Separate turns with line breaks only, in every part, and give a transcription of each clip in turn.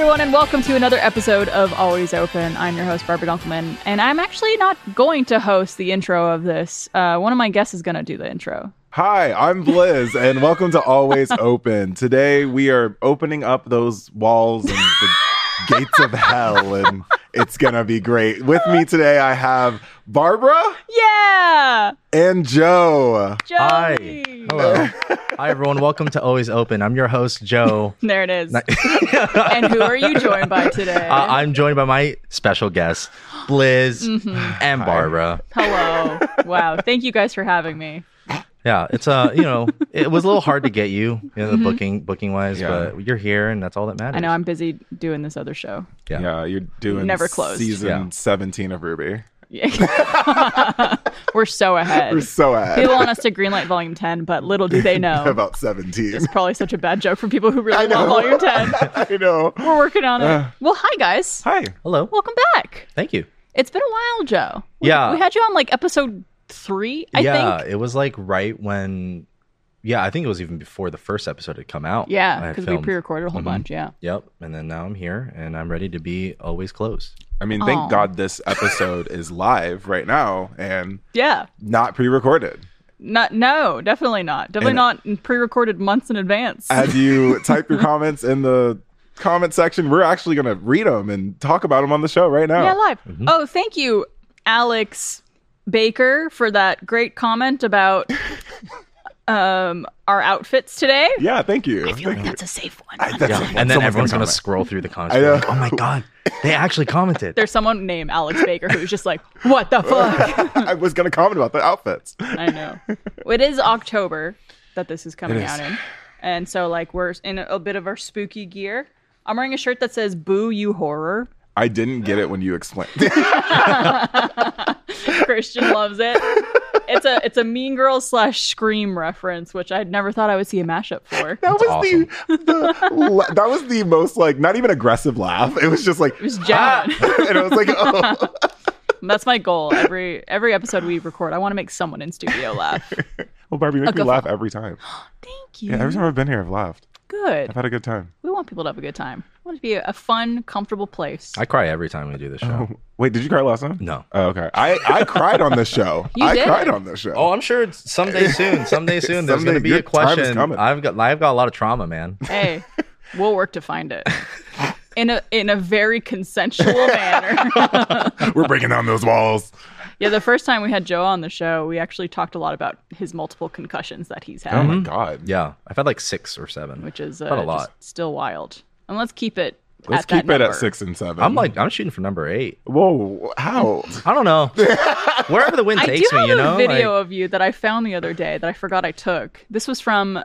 everyone, and welcome to another episode of Always Open. I'm your host, Barbara Dunkelman, and I'm actually not going to host the intro of this. Uh, one of my guests is going to do the intro.
Hi, I'm Blizz, and welcome to Always Open. Today we are opening up those walls and the gates of hell, and it's gonna be great. With me today, I have Barbara
Yeah!
and Joe.
Joey!
Hi. Hello. Hi, everyone. Welcome to Always Open. I'm your host, Joe.
There it is. and who are you joined by today?
Uh, I'm joined by my special guests, Blizz
Mm-hmm.
and Barbara.
Hello. Wow. Thank you guys for having me.
Yeah, it's uh, you know, it was a little hard to get you, you know, the
Mm-hmm.
booking booking wise,
Yeah.
but you're here, and that's all that matters.
I know I'm busy doing this other show.
Yeah.
Yeah, you're doing
Never closed.
season
Yeah.
17 of RWBY.
Yeah. We're so ahead.
We're so ahead.
People want us to greenlight volume 10, but little do they know.
About 17.
It's probably such a bad joke for people who really
know.
want volume 10.
I know.
We're working on it.
Uh.
well, hi, guys.
Hi.
Hello.
Welcome back.
Thank you.
It's been a while, Joe. We,
Yeah.
We had you on like episode three, I
yeah,
think.
it was like right when, yeah, I think it was even before the first episode had come out.
Yeah, because we pre recorded a whole
Mhm.
bunch. Yeah.
Yep, and then now I'm here, and I'm ready to be always closed.
I mean, thank
Aw.
God this episode is live right now and
Yeah.
not pre recorded.
Not, no, definitely not. Definitely
And-
not pre recorded months in advance.
as you type your comments in the comment section, we're actually going to read them and talk about them on the show right now.
yeah, live.
Mm-hmm.
Oh, thank you, Alex Baker, for that great comment about um our outfits today.
Yeah, thank you.
I feel like
you.
that's a safe one.
That's
Yeah,
a-
and then everyone's gonna scroll through the
I
comments. Like, oh my god, they actually commented.
There's someone named Alex Baker who's just like, what the fuck?
I was going to comment about the outfits.
I know. It is October that this is coming
It is.
out in. And so, like, we're in a, a bit of our spooky gear. I'm wearing a shirt that says Boo You Horror.
I didn't get it when you explained.
Christian loves it. It's a it's a Mean Girls slash Scream reference, which I'd never thought I would see a mashup for.
that was
awesome.
the, the that was the most like not even aggressive laugh. It was just like
It was ah! genuine.
and it was like oh.
That's my goal. Every every episode we record, I want to make someone in studio laugh.
well, Barbie, you make me
guffaw.
laugh every time.
Thank you.
Yeah, every time I've been here, I've laughed.
Good.
I've had a good time.
We want people to have a good time. We want it to be a, a fun, comfortable place.
I cry every time we do this show.
Oh, wait, did you cry last time?
No.
Oh, okay. I, I cried on this show.
You
I
did?
cried on this show.
Oh, I'm sure it's someday soon. Someday soon. There's
Someday
going to be
your
a
time is
question.
coming.
I've got I've got a lot of trauma, man.
hey, we'll work to find it in a in a very consensual manner.
We're breaking down those walls.
Yeah, the first time we had Joe on the show, we actually talked a lot about his multiple concussions that he's had,
Oh my god.
Yeah, I've had like six or seven.
which is uh,
a lot.
just still wild. And let's keep it.
Let's
at that
keep it at six and seven.
I'm like I'm shooting for number eight.
whoa, how?
I don't know. Wherever the wind
I do
takes
have
me, you know.
a video
Like,
of you that I found the other day that I forgot I took. This was from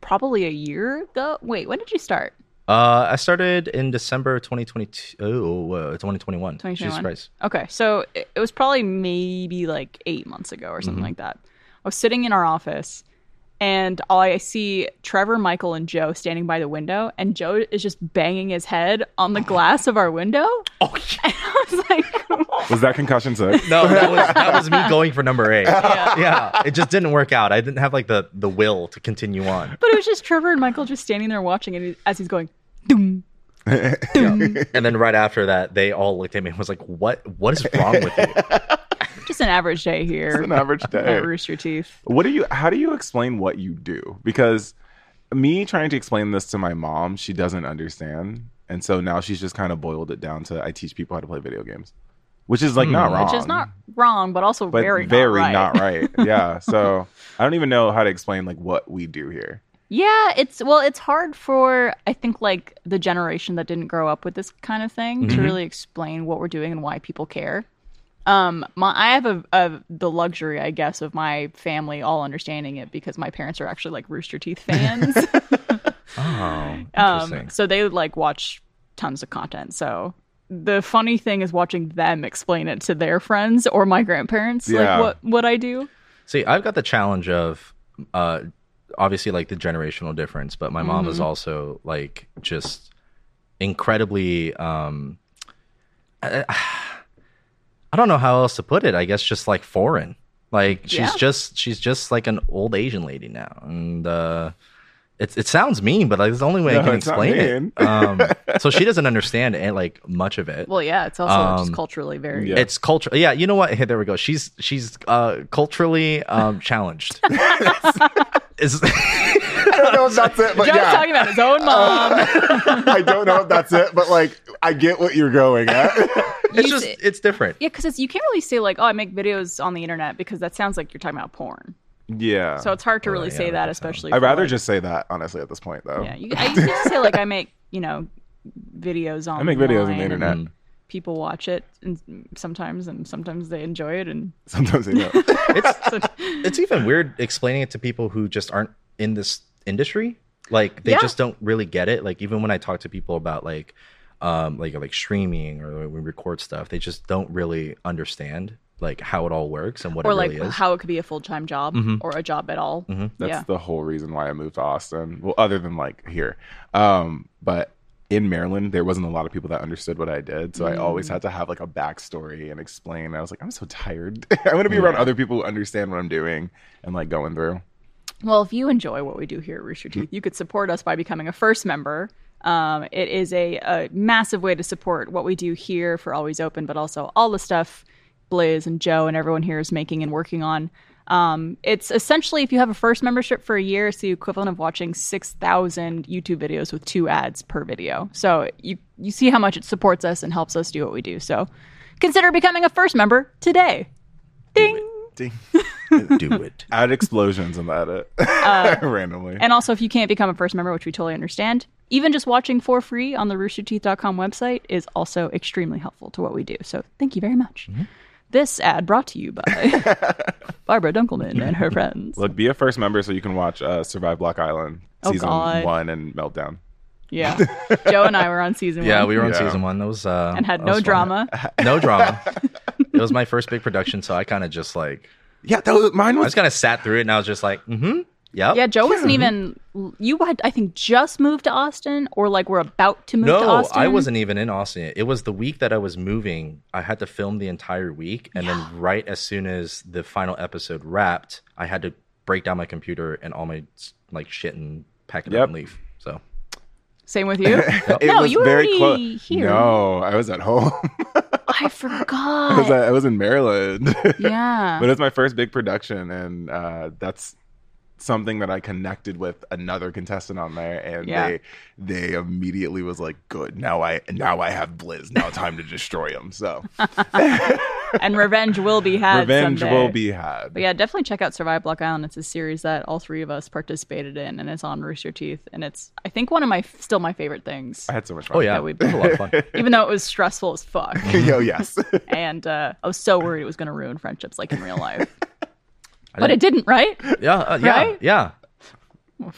probably a year ago. Wait, when did you start?
Uh, I started in December 2022. Oh, uh, 2021. Jesus
2021?
Christ.
Okay, so it, it was probably maybe like eight months ago or
Mm-hmm.
something like that. I was sitting in our office, and I see Trevor, Michael, and Joe standing by the window, and Joe is just banging his head on the glass of our window.
Oh,
And I was like,
Was that concussion six?
No, that was that was me going for number eight.
Yeah.
Yeah, it just didn't work out. I didn't have like the the will to continue on.
but it was just Trevor and Michael just standing there watching, and he, as he's going, doom, doom,
And then right after that, they all looked at me and was like, "What? What is wrong with you?"
Just an average day here
It's an average day.
at Rooster Teeth.
What do you? How do you explain what you do? Because me trying to explain this to my mom, she doesn't understand, and so now she's just kind of boiled it down to I teach people how to play video games, which is like not wrong,
Which is not wrong, but also
but
very,
very,
not right.
not right. yeah. So I don't even know how to explain like what we do here.
Yeah, it's well, it's hard for I think like the generation that didn't grow up with this kind of thing to mm-hmm. really explain what we're doing and why people care. Um, my I have a, a the luxury, I guess, of my family all understanding it because my parents are actually like Rooster Teeth fans.
Oh, interesting.
um, so they like watch tons of content. So the funny thing is watching them explain it to their friends or my grandparents,
Yeah.
like what what I do.
See, I've got the challenge of uh obviously like the generational difference, but my mom is also like just incredibly um I, I don't know how else to put it. I guess just like foreign. Like she's
Yeah.
just she's just like an old Asian lady now. And uh It, it sounds mean, but like, it's the only way I can explain it. Um, so she doesn't understand it, like much of it.
Well, yeah, it's also just
Um,
culturally very.
yeah.
It's culture. Yeah, you know what? Hey, there we go. She's she's uh, culturally um, challenged. Is
I don't know if that's it, but
Joe's
yeah.
talking about his own mom.
I don't know if that's it, but like I get what you're going at.
it's just it's different.
yeah, because you can't really say like, "Oh, I make videos on the internet," because that sounds like you're talking about porn.
Yeah.
So it's hard to
Oh,
really
yeah,
say
that
that, especially.
I'd rather
like-
just say that honestly at this point though.
Yeah, you, I used to say like I make you know videos on.
I make videos on the internet.
People watch it and sometimes, and sometimes they enjoy it, and
Sometimes they don't.
It's
so,
it's even weird explaining it to people who just aren't in this industry. Like they
Yeah.
just don't really get it. Like even when I talk to people about like um like like streaming or like, we record stuff, they just don't really understand like how it all works and what it is.
or
it
like
really is.
how it could be a full time job
Mhm.
or a job at all.
That's
Yeah.
the whole reason why I moved to Austin. Well, other than like here. Um, but in Maryland, there wasn't a lot of people that understood what I did. So I always had to have like a backstory and explain. I was like, I'm so tired. I want to be around other people who understand what I'm doing and like going through.
Well, if you enjoy what we do here at Rooster Teeth, you could support us by becoming a first member. Um, it is a, a massive way to support what we do here for Always Open, but also all the stuff Blizz and Joe and everyone here is making and working on. Um, it's essentially, if you have a first membership for a year, it's the equivalent of watching 6,000 YouTube videos with two ads per video. So you, you see how much it supports us and helps us do what we do. So consider becoming a first member today. Ding!
Ding.
do it.
Add explosions in the edit uh, uh, randomly.
And also, if you can't become a first member, which we totally understand, even just watching for free on the roosterteeth.com website is also extremely helpful to what we do. So thank you very much. Mm-hmm. This ad brought to you by Barbara Dunkelman and her friends.
Look, be a first member so you can watch uh, Survive Block Island
Oh,
season
God.
one and Meltdown.
Yeah. Joe and I were on season
Yeah,
one Yeah,
we were on
Yeah.
season one. That was uh
and had
that
no
was fun.
drama.
No drama. it was my first big production, so I kind of just like
Yeah, that was, mine
I
was
just kind of sat through it, and I was just like, mm-hmm, yep.
Yeah, Joe wasn't even. You had, I think, just moved to Austin, or like we're about to move to
No,
Austin.
I wasn't even in Austin. It was the week that I was moving. I had to film the entire week, and then right as soon as the final episode wrapped, I had to break down my computer and all my like shit and pack it
Yep.
up and leave. So
Same with you.
it
No,
was
you were
very
already
close.
here.
No, I was at home.
I
I was,
forgot.
at, I was in Maryland.
yeah.
but it's my first big production, and uh, that's something that I connected with another contestant on there, and
Yeah.
they they immediately was like, "Good, now I now I have Blizz. Now time to destroy him." So
and revenge will be had.
revenge
someday.
will be had.
But yeah, definitely check out Survive Block Island. It's a series that all three of us participated in, and it's on Rooster Teeth, and it's I think one of my still my favorite things.
I had so much fun.
oh yeah,
Yeah, we-
it was a lot of fun.
Even though it was stressful as fuck,
Yo, yes.
and uh, I was so worried it was going to ruin friendships like in real life,
I
but it didn't, right?
Yeah, uh, yeah,
Right?
yeah.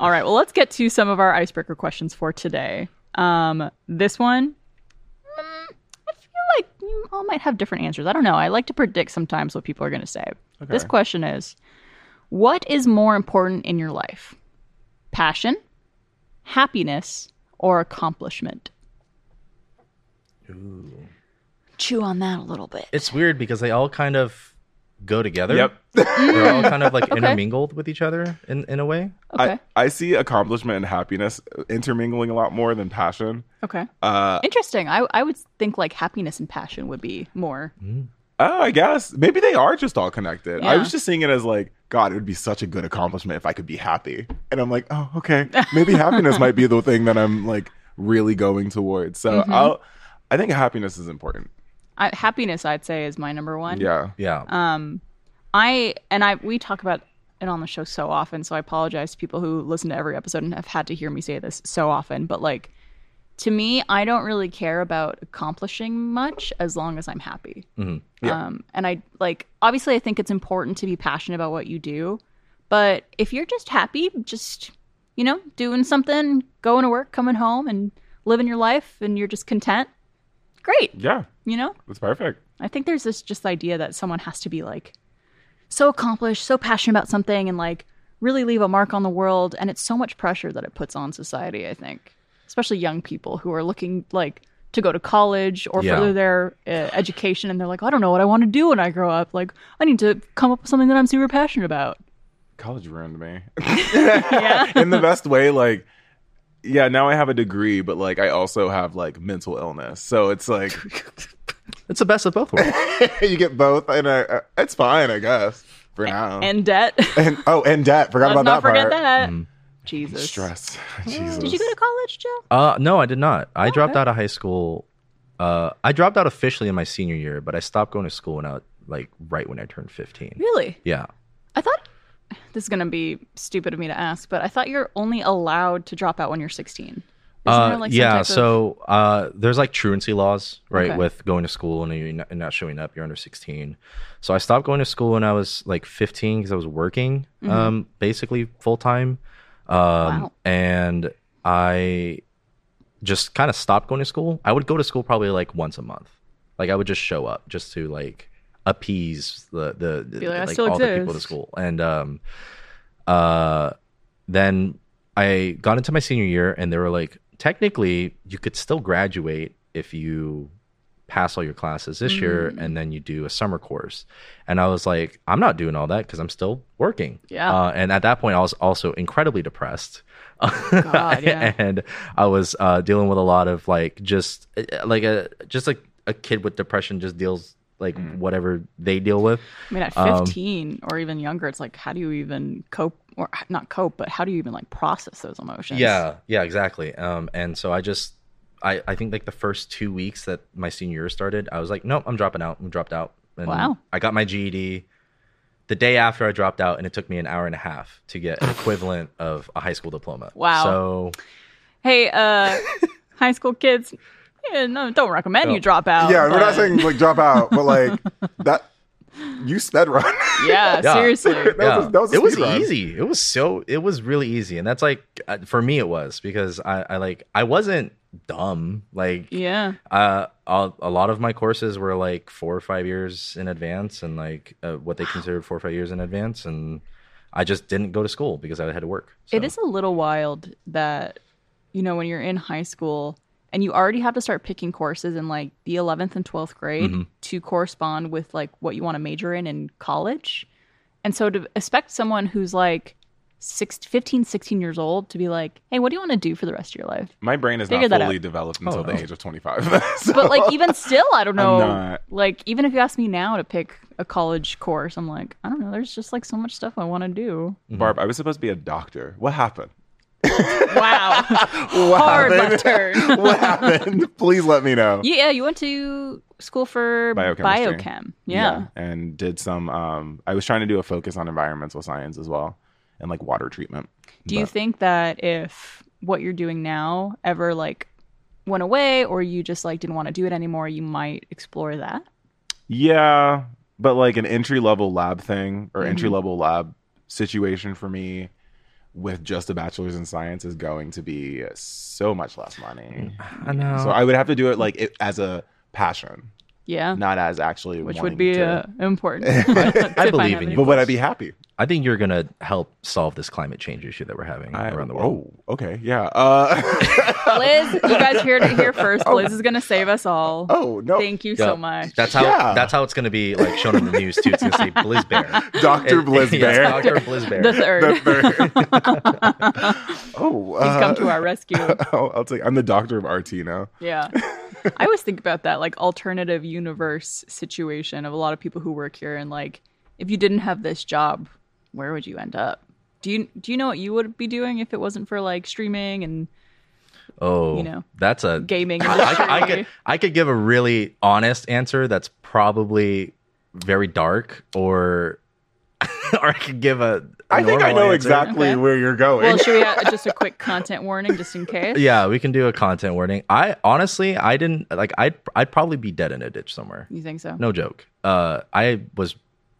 All right, well, let's get to some of our icebreaker questions for today. Um, this one, mm, I feel like you all might have different answers. I don't know. I like to predict sometimes what people are going to say. This question is What is more important in your life? Passion, happiness, or accomplishment? Chew on that a little bit.
It's weird because they all kind of go together.
yep.
They're all kind of like intermingled with each other in, in a way.
Okay.
I, I see accomplishment and happiness intermingling a lot more than passion.
okay.
Uh,
Interesting. I, I would think like happiness and passion would be more.
oh, I guess maybe they are just all connected. I was just seeing it as like, God, it would be such a good accomplishment if I could be happy. And I'm like, oh, okay, maybe happiness might be the thing that I'm like really going towards. So
Mm-hmm.
I'll, I think happiness is important.
I, happiness, I'd say, is my number one.
Yeah.
Yeah.
Um, I and I we talk about it on the show so often, so I apologize to people who listen to every episode and have had to hear me say this so often. But like, to me, I don't really care about accomplishing much as long as I'm happy.
Mhm.
Yeah.
Um, and I like obviously I think it's important to be passionate about what you do, but if you're just happy, just you know, doing something, going to work, coming home, and living your life, and you're just content, great.
Yeah.
You know,
That's perfect.
I think there's this just idea that someone has to be like so accomplished, so passionate about something, and like really leave a mark on the world. And it's so much pressure that it puts on society, I think, especially young people who are looking like to go to college or
Yeah.
further their uh, education. And they're like, I don't know what I want to do when I grow up. Like, I need to come up with something that I'm super passionate about.
college ruined me
Yeah.
in the best way. Like, yeah, now I have a degree, but like I also have like mental illness, so it's like
It's the best of both worlds.
you get both, and uh, it's fine, I guess, for now.
and debt.
And- oh, and debt. Forgot
Let's
about
not
that
forget
part.
that.
Mm.
Jesus.
Stress. Jesus.
Did you go to college, Joe?
Uh, no, I did not. I dropped
okay.
out of high school. Uh, I dropped out officially in my senior year, but I stopped going to school when I like right when I turned fifteen.
Really?
Yeah.
I thought this is gonna be stupid of me to ask, but I thought you're only allowed to drop out when you're 16. Isn't
Uh,
there, like, some
yeah.
type of-
So uh, there's like truancy laws, right?
Okay.
With going to school and you're not, and not showing up, you're under 16. So I stopped going to school when I was like 15 because I was working, um, basically full time. Um,
Mm-hmm. Wow.
And I just kind of stopped going to school. I would go to school probably like once a month. Like I would just show up just to like appease the the, the
like,
like all the people to
exist."
school. And um, uh, then I got into my senior year, and they were like, technically, you could still graduate if you pass all your classes this year,
Mm.
and then you do a summer course. And I was like, I'm not doing all that because I'm still working.
Yeah.
Uh, and at that point, I was also incredibly depressed.
God, yeah.
and I was uh, dealing with a lot of like just uh, like a just like a kid with depression just deals like
Mm.
whatever they deal with.
I mean, at
Um,
15 or even younger, it's like, how do you even cope, or not cope, but how do you even like process those emotions?
Yeah, yeah, exactly. Um, and so I just, I, I think like the first two weeks that my senior year started, I was like, nope, I'm dropping out. I'm dropped out. And
Wow.
I got my GED the day after I dropped out, and it took me an hour and a half to get an equivalent of a high school diploma.
Wow.
So
Hey, uh, high school kids, yeah, no, don't recommend
No.
you drop out.
Yeah, we're not saying like drop out, but like that. You sped run.
Yeah,
Yeah.
seriously.
That
yeah,
was a- that was a
it was
speed run.
easy. It was so it was really easy, and that's like uh, for me it was because I, I like I wasn't dumb. Like
Yeah.
uh, a, a lot of my courses were like four or five years in advance, and like uh, what they considered four or five years in advance, and I just didn't go to school because I had to work. So.
It is a little wild that, you know, when you're in high school and you already have to start picking courses in like the 11th and 12th grade
Mm-hmm.
to correspond with like what you want to major in in college. And so to expect someone who's like six, 15, 16 years old to be like, hey, what do you want to do for the rest of your life?
My brain is
Figure
not fully
out.
developed until
Oh,
the age of 25. So-
But like, even still, I don't know.
not.
Like, even if you ask me now to pick a college course, I'm like, I don't know. There's just like so much stuff I want to do.
Barb, I was supposed to be a doctor. What happened?
Wow.
What
Hard
happened?
left turn.
what happened? Please let me know.
Yeah, you went to school for
Biochemistry.
biochem. Yeah.
and did some. Um, I was trying to do a focus on environmental science as well, and like water treatment.
Do you think that if what you're doing now ever like went away or you just like didn't want to do it anymore, you might explore that?
Yeah, but like an entry level lab thing or
Mm-hmm.
entry level lab situation for me with just a bachelor's in science is going to be so much less money.
I know.
So I would have to do it like it, as a passion,
Yeah.
not as actually
Which would be
to-
uh, important.
I believe in you.
But would I be happy?
I think you're gonna help solve this climate change issue that we're having
I,
around the world.
Oh, okay, yeah. Uh,
Liz, you guys heard it here first. Liz is gonna save us all.
oh no,
Thank you
Yeah.
so much.
That's how
Yeah.
that's how it's gonna be like shown on the news too. It's gonna say Blizz Bear.
Doctor Blizz
Yes,
Bear.
Doctor Blizz Bear.
the third.
oh,
He's
uh,
come to our rescue.
I'll, I'll take. I'm the doctor of RT now.
Yeah. I always think about that like alternative universe situation of a lot of people who work here and like if you didn't have this job, where would you end up? Do you do you know what you would be doing if it wasn't for like streaming and
Oh,
you know,
that's a
gaming
I. I, I could I could give a really honest answer that's probably very dark, or or I could give a. a
I think I know
answer.
exactly
Okay.
where you're going.
well, should we have just a quick content warning just in case?
Yeah, we can do a content warning. I honestly, I didn't like. I'd I'd probably be dead in a ditch somewhere.
You think so?
No joke. Uh, I was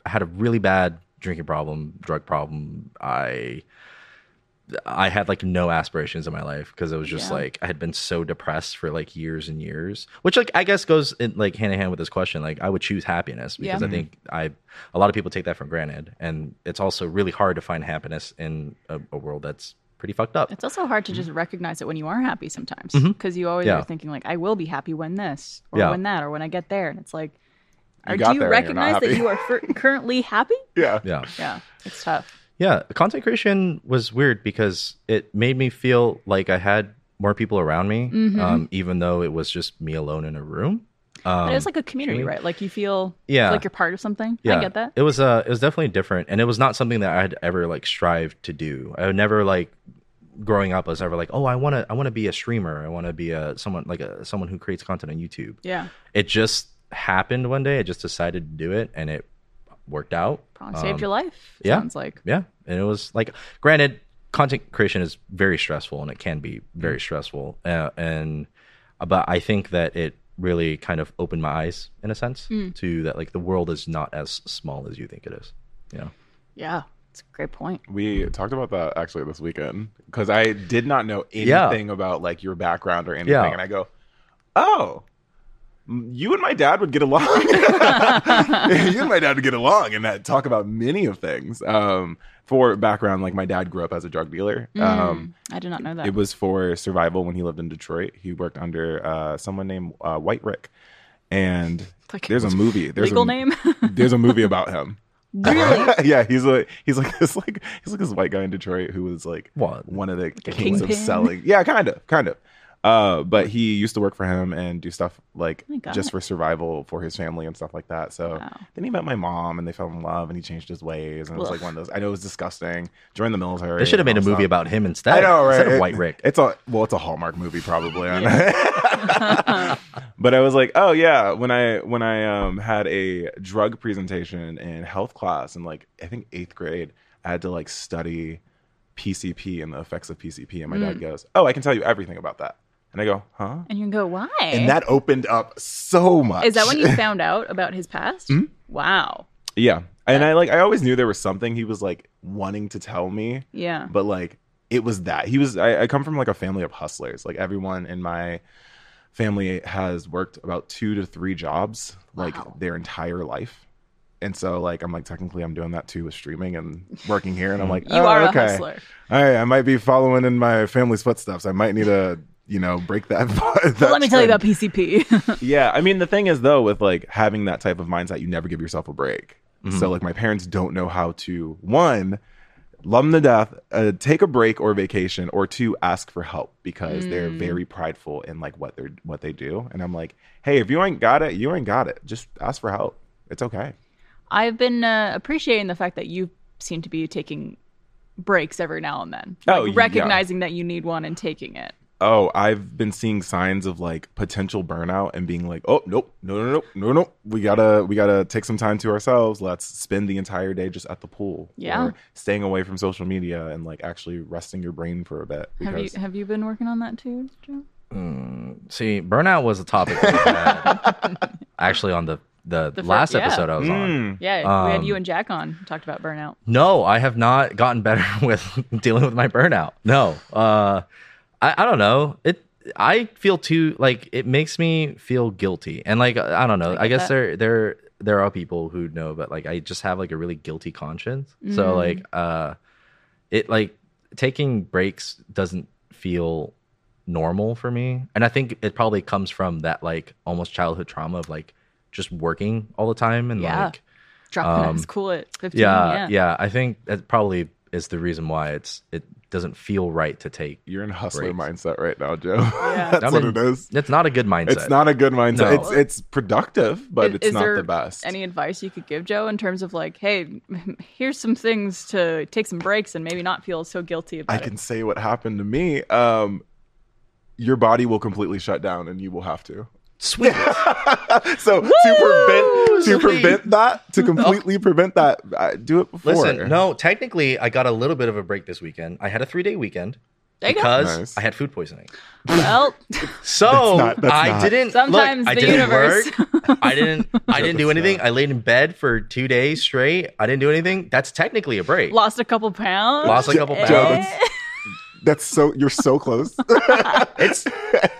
had a really bad drinking problem, drug problem. I I had like no aspirations in my life because it was just
Yeah.
like I had been so depressed for like years and years. Which like I guess goes in, like hand in hand with this question. Like I would choose happiness because
Yeah.
I think I a lot of people take that for granted, and it's also really hard to find happiness in a, a world that's pretty fucked up.
It's also hard to just recognize it when you are happy sometimes because you always
Mm-hmm. Yeah.
are thinking like I will be happy when this or
Yeah.
when that or when I get there and it's like
You
or
got
do you
there and you're not
recognize that you are fir- currently happy?
yeah.
Yeah.
Yeah, it's tough.
Yeah, content creation was weird because it made me feel like I had more people around me,
Mm-hmm.
um, even though it was just me alone in a room. Um,
But it's like a community, right? Like you feel
Yeah.
like you're part of something.
yeah,
I get that.
It was uh, it was definitely different, and it was not something that I had ever like strived to do. I would never like growing up. I was ever like, oh, I want to, I want to be a streamer. I want to be a someone like a someone who creates content on YouTube.
yeah.
It just happened one day. I just decided to do it, and it worked out.
Probably saved
Um,
your life.
yeah.
Sounds like.
Yeah, and it was like, granted, content creation is very stressful, and it can be very
Mm.
stressful. Uh, and but I think that it really kind of opened my eyes in a sense
Mm.
to that like the world is not as small as you think it is. Yeah.
Yeah. It's a great point.
We talked about that actually this weekend because I did not know
Yeah.
anything about like your background or anything,
Yeah.
and I go, "Oh, m- you and my dad would get along. you and my dad would get along, and that talk about many of things." Um, for background, like my dad grew up as a drug dealer. Um,
I did not know that.
it was for survival when he lived in Detroit. He worked under uh, someone named uh, White Rick, and
Like,
there's a movie. There's
legal
a,
name.
There's a movie about him.
really?
yeah, he's like he's like this like he's like this white guy in Detroit who was like
What?
one of the
a
kings of selling. Yeah, kind of, kind of. Uh, but he used to work for him and do stuff like
my God.
just for survival for his family and stuff like that. So
Wow.
then he met my mom and they fell in love and he changed his ways and it was like one of those. I know it was disgusting. Joined the military.
they should have
and
made a movie
stuff.
about him instead.
I know, right?
Instead of White Rick.
It's a well, it's a Hallmark movie probably. on but I was like, oh yeah, when I when I um had a drug presentation in health class in like I think eighth grade, I had to like study PCP and the effects of PCP, and my
Mm.
dad goes, oh, I can tell you everything about that, and I go, huh?
and you can go, why?
And that opened up so much.
Is that when you found out about his past?
Hmm?
Wow.
yeah, and I like I always knew there was something he was like wanting to tell me,
Yeah.
but like it was that he was I, I come from like a family of hustlers like everyone in my family has worked about two to three jobs like
Wow.
their entire life and so like i'm like technically i'm doing that too with streaming and working here and i'm like
You
oh,
are
okay.
a hustler.
all right i might be following in my family's footsteps i might need to you know break that, that
Well, let me tell you about PCP.
Yeah, I mean the thing is though with like having that type of mindset, you never give yourself a break. So like my parents don't know how to one love them to death, uh, take a break or vacation, or two ask for help because they're very prideful in like what they're what they do. And I'm like, hey, if you ain't got it, you ain't got it. Just ask for help. It's okay.
I've been uh, appreciating the fact that you seem to be taking breaks every now and then.
Oh,
Like
yeah.
recognizing that you need one and taking it.
Oh, I've been seeing signs of like potential burnout and being like, oh nope, no no no no no, we gotta we gotta take some time to ourselves. Let's spend the entire day just at the pool,
Yeah.
or staying away from social media and like actually resting your brain for a bit.
Have you have you been working on that too, Joe?
See, burnout was a topic had actually on the the,
The fir-
last
yeah.
episode I was on.
Mm.
Yeah, we had
Um,
you and Jack on talked about burnout.
No, I have not gotten better with dealing with my burnout. No, uh, I, I don't know. It I feel too like it makes me feel guilty, and like I don't know.
I
I, guess
that.
there there there are people who know, but like I just have like a really guilty conscience.
Mm.
So like uh, it like taking breaks doesn't feel normal for me, and I think it probably comes from that like almost childhood trauma of like just working all the time and
Yeah.
like
Dropping
um,
cool at fifteen.
yeah,
Yeah,
yeah, I think that probably is the reason why it's it doesn't feel right to take.
you're in hustler
Breaks.
mindset right now, Joe.
Yeah.
That's
I
what
mean,
it is.
It's not a good mindset.
It's not a good mindset.
No.
It's it's productive, but
Is-
it's
is
not the best.
Any advice you could give Joe in terms of like, hey, here's some things to take some breaks and maybe not feel so guilty about
I
it.
can say what happened to me. Um, your body will completely shut down, and you will have to.
Sweet.
so to prevent to
Sweet.
prevent that to completely prevent that uh, do it before
Listen, no, technically, I got a little bit of a break this weekend. I had a three day weekend
There
because
Nice.
I had food poisoning.
Well,
So
not- that's
I
not-
didn't.
Sometimes
look, I
the
didn't
universe-
work. I didn't. I didn't do anything. I laid in bed for two days straight. I didn't do anything. That's technically a break.
lost a couple pounds.
Lost a couple pounds.
That's so you're so close
It's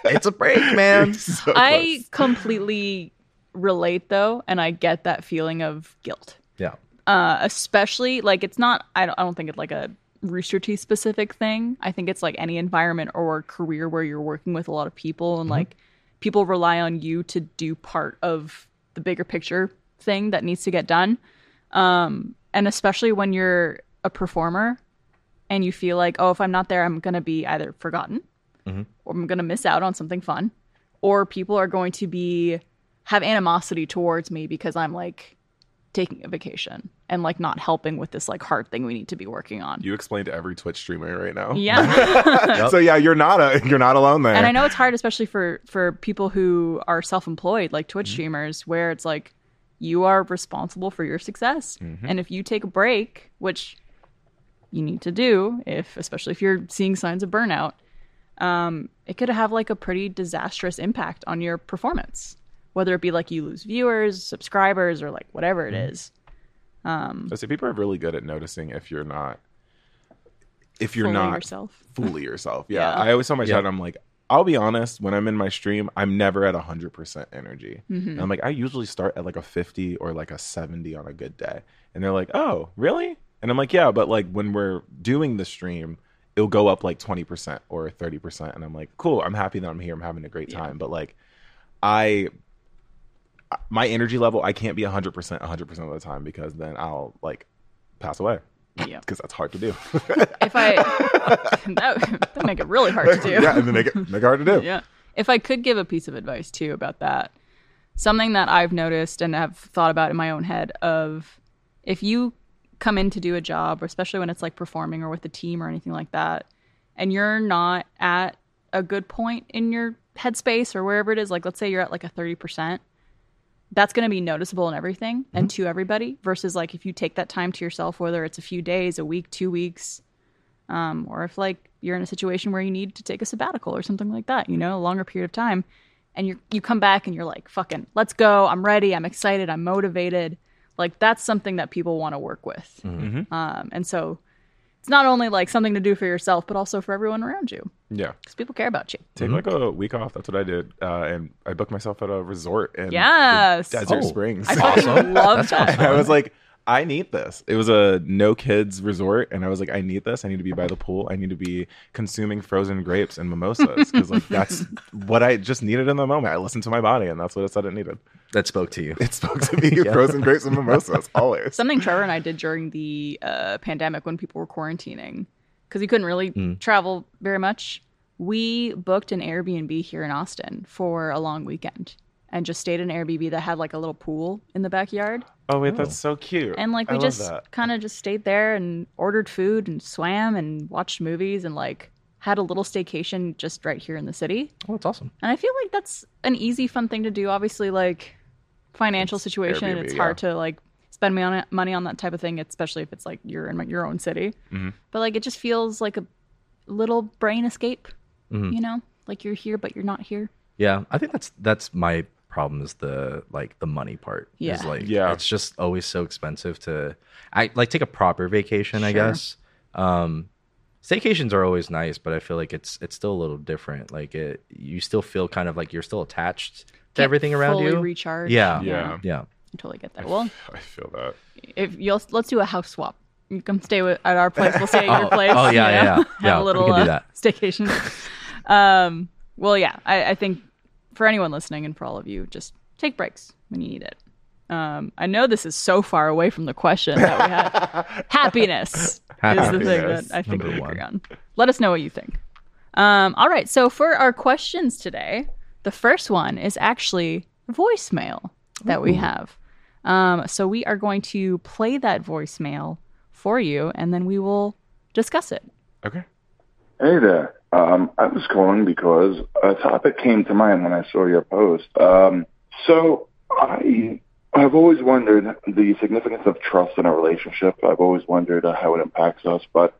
it's a break, man.
So
I
close.
completely relate though, and I get that feeling of guilt.
Yeah.
uh, especially like it's not I don't, I don't think it's like a rooster teeth specific thing i think it's like any environment or career where you're working with a lot of people and like people rely on you to do part of the bigger picture thing that needs to get done um and especially when you're a performer and you feel like, oh, if I'm not there, I'm going to be either forgotten or I'm going to miss out on something fun or people are going to be have animosity towards me because I'm like taking a vacation and like not helping with this like hard thing we need to be working on.
You explained to every Twitch streamer right now.
Yeah.
So yeah, you're not a you're not alone there.
and I know it's hard, especially for for people who are self-employed, like
Mm-hmm.
Twitch streamers, where it's like you are responsible for your success,
Mm-hmm.
and if you take a break, which you need to do, if especially if you're seeing signs of burnout, um, it could have like a pretty disastrous impact on your performance. Whether it be like you lose viewers, subscribers, or like whatever it is
Mm-hmm.
is.
I say people are really good at noticing if you're not if you're
Fully
not
yourself.
fully yourself. Yeah.
Yeah.
I always tell my
Yeah.
chat, I'm like, I'll be honest, when I'm in my stream, I'm never at 100% energy. And I'm like, I usually start at like a 50 or like a 70 on a good day. And they're like, oh, really? And I'm like, yeah, but like when we're doing the stream, it'll go up like 20% or 30%. And I'm like, cool, I'm happy that I'm here. I'm having a great time. But like, I, my energy level, I can't be 100% 100% of the time because then I'll like pass away
Yeah.
because that's hard to do.
If I that would make it really hard to do.
yeah, and then make it, make it hard to do.
yeah. If I could give a piece of advice too about that, something that I've noticed and have thought about in my own head of if you come in to do a job, especially when it's like performing or with a team or anything like that, and you're not at a good point in your headspace or wherever it is, like let's say you're at like a 30%, that's going to be noticeable in everything and to everybody versus like if you take that time to yourself, whether it's a few days, a week, two weeks, um, or if like you're in a situation where you need to take a sabbatical or something like that, you know, a longer period of time, and you you come back and you're like, fucking, let's go, I'm ready, I'm excited, I'm motivated. Like that's something that people want to work with, um, and so it's not only like something to do for yourself, but also for everyone around you
Yeah.
because people care about you.
Take like a week off. That's what I did. Uh, and I booked myself at a resort in the
Yes.
Desert
Oh.
Springs.
I fucking
Awesome.
love
That sounds
that.
And I was like, I need this. It was a no kids resort, and I was like, I need this. I need to be by the pool. I need to be consuming frozen grapes and mimosas because like that's what I just needed in the moment. I listened to my body, and that's what it said it needed.
That spoke to you.
It spoke to me, frozen grapes and mimosas always.
Something Trevor and I did during the uh, pandemic when people were quarantining because we couldn't really travel very much. We booked an Airbnb here in Austin for a long weekend and just stayed in an Airbnb that had like a little pool in the backyard.
Oh wait, that's so cute.
And like
I
we
love
just
that.
kind of just stayed there and ordered food and swam and watched movies and like had a little staycation just right here in the city.
Oh, that's awesome.
And I feel like that's an easy, fun thing to do. Obviously, like financial situation,
Airbnb,
it's hard to like spend money on it, money on that type of thing, especially if it's like you're in your own city.
Mm-hmm.
But like it just feels like a little brain escape.
Mm-hmm.
You know, like you're here but you're not here.
Yeah, I think that's that's my problem is the like the money part.
Yeah.
Is like
Yeah.
it's just always so expensive to I like take a proper vacation, I guess. Um staycations are always nice, but I feel like it's it's still a little different. Like it you still feel kind of like you're still attached to
Can't
everything around
fully
you.
Recharge.
Yeah.
Yeah.
Yeah.
I totally get that. Well,
I feel that.
if you'll let's do a house swap. You come stay with, at our place. We'll stay at your
Oh,
place.
oh, yeah,
you
yeah,
know?
yeah.
Have
Yeah,
a
we
little
can do
uh, staycation. um, well, yeah, I, I think for anyone listening and for all of you, just take breaks when you need it. Um, I know this is so far away from the question that we had. Happiness is the thing that I think we
number
agree
one.
on. Let us know what you think. Um, all right, so for our questions today, the first one is actually voicemail that we have. Um, so we are going to play that voicemail for you, and then we will discuss it.
Okay.
Hey there. Um, I was calling because a topic came to mind when I saw your post. Um, so I have always wondered the significance of trust in a relationship. I've always wondered uh, how it impacts us, but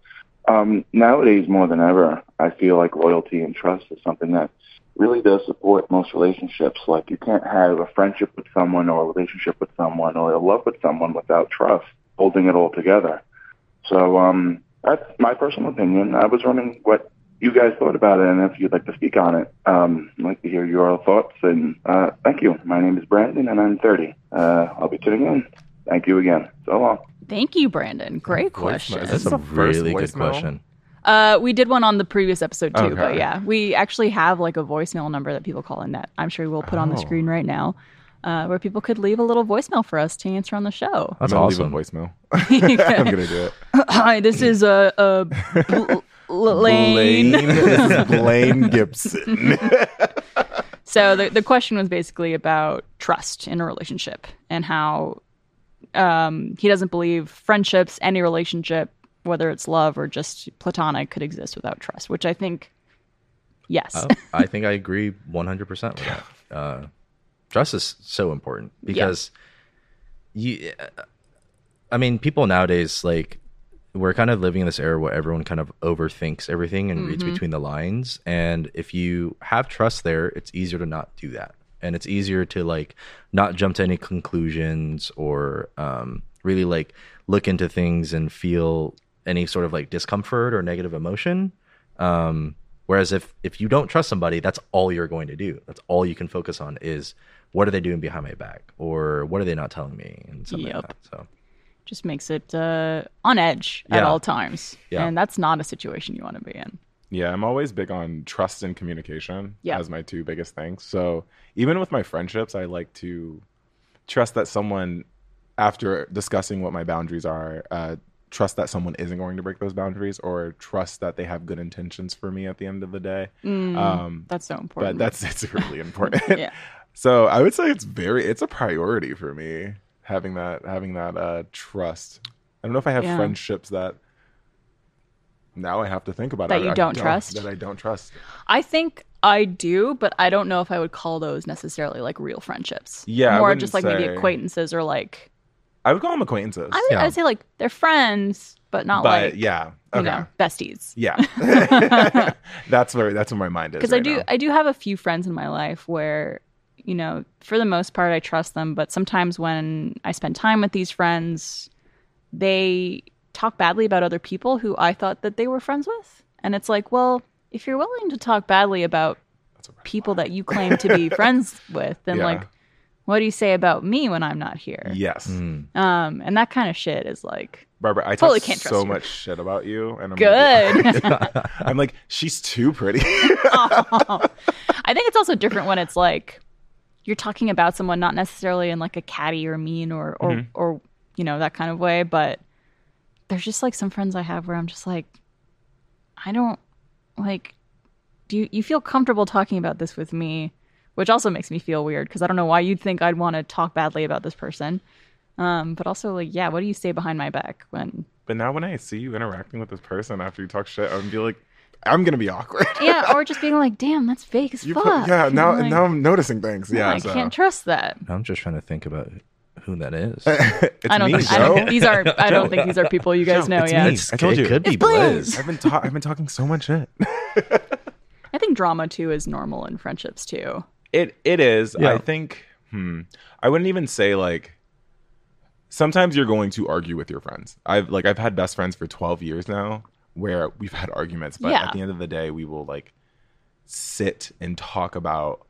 um, nowadays more than ever, I feel like loyalty and trust is something that really does support most relationships. Like you can't have a friendship with someone or a relationship with someone or a love with someone without trust holding it all together. So um, that's my personal opinion. I was wondering what you guys thought about it and if you'd like to speak on it. Um, I'd like to hear your thoughts. And uh, thank you. My name is Brandon and I'm 30. Uh, I'll be tuning in. Thank you again. So long.
Thank you, Brandon. Great question.
Is
That's a really good
voicemail?
question.
Uh, we did one on the previous episode too, but yeah, we actually have like a voicemail number that people call in that I'm sure we'll put on the
Oh.
screen right now. uh, where people could leave a little voicemail for us to answer on the show.
That's
I'm gonna
awesome.
leave a voicemail. I'm gonna do it.
Hi, this is a uh, uh, Bl- Lane.
Blaine. This is Blaine Gibson.
So the the question was basically about trust in a relationship and how um, he doesn't believe friendships, any relationship, whether it's love or just platonic, could exist without trust. Which I think, yes,
Oh, I think I agree 100% with that. Uh, trust is so important because you, I mean, people nowadays, like, we're kind of living in this era where everyone kind of overthinks everything and reads between the lines. And if you have trust there, it's easier to not do that. And it's easier to, like, not jump to any conclusions or um, really, like, look into things and feel any sort of, like, discomfort or negative emotion. Um, whereas if if you don't trust somebody, that's all you're going to do. That's all you can focus on is what are they doing behind my back, or what are they not telling me, and something
Yep.
like that. So
just makes it uh, on edge at all times,
Yeah.
and that's not a situation you want to be in.
Yeah, I'm always big on trust and communication
Yeah.
as my two biggest things. So even with my friendships, I like to trust that someone, after discussing what my boundaries are, uh, trust that someone isn't going to break those boundaries, or trust that they have good intentions for me at the end of the day. Um,
That's so important.
but that's it's really important.
yeah.
So I would say it's very it's a priority for me having that having that uh, trust. I don't know if I have
Yeah.
friendships that now I have to think about
That
it.
you
I
don't trust?
That I don't trust.
I think I do, but I don't know if I would call those necessarily like real friendships.
Yeah,
more just like maybe acquaintances or like
I would call them acquaintances.
I would
Yeah.
I'd say like they're friends, but not
but
like
yeah,
you know besties.
yeah. that's where that's where my mind is.
Because I do
now.
I do have a few friends in my life where you know for the most part I trust them, but sometimes when I spend time with these friends, they talk badly about other people who I thought that they were friends with, and it's like, well, if you're willing to talk badly about
That's a red
people that you claim to be friends with, then
Yeah.
like, what do you say about me when I'm not here?
Yes,
mm,
Um, and that kind of shit is like
Barbara. I
Totally
talk
can't trust
so
you.
much shit about you, and I'm gonna be-
good.
I'm like, she's too pretty.
I think it's also different when it's like you're talking about someone not necessarily in like a catty or mean or or
Mm-hmm.
or you know that kind of way, but there's just like some friends I have where I'm just like, I don't like. Do you you feel comfortable talking about this with me? Which also makes me feel weird because I don't know why you'd think I'd want to talk badly about this person. Um, but also like, yeah, what do you say behind my back when
but now when I see you interacting with this person after you talk shit, I'm be like, I'm gonna be awkward.
yeah, or just being like, damn, that's fake as
You
fuck.
put- yeah, now
Like,
now I'm noticing things. Yeah,
I
so.
can't trust that.
I'm just trying to think about who that is.
it's
I don't
me,
think I don't, these are I don't think these are people you guys
Joe,
know
it's
yet.
me. I told you it
could be
It's Blaze.
Blizz.
I've been ta- I've been talking so much shit.
I think drama too is normal in friendships too.
It it is.
Yeah.
I think. Hmm. I wouldn't even say like. Sometimes you're going to argue with your friends. I've like I've had best friends for 12 years now, where we've had arguments, but
Yeah.
at the end of the day, we will like sit and talk about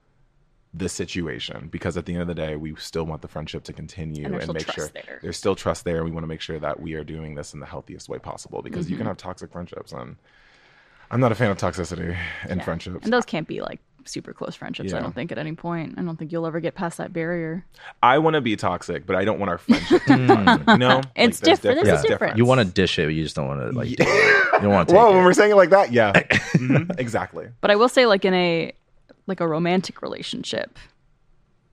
the situation because at the end of the day, we still want the friendship to continue
And
and, make sure
there.
there's still trust there. And We want to make sure that we are doing this in the healthiest way possible because
Mm-hmm.
you can have toxic friendships, and I'm not a fan of toxicity in
Yeah.
friendships.
And those can't be like super close friendships, I don't think at any point. I don't think you'll ever get past that barrier.
I want to be toxic, but I don't want our friendship to be toxic. You
It's
there's
different. There's
a
there's
difference.
You want to dish it, but you just don't want to like. take it. You don't want to take
Whoa,
it.
when we're saying it like that, yeah, Mhm, exactly.
But I will say like in a like a romantic relationship,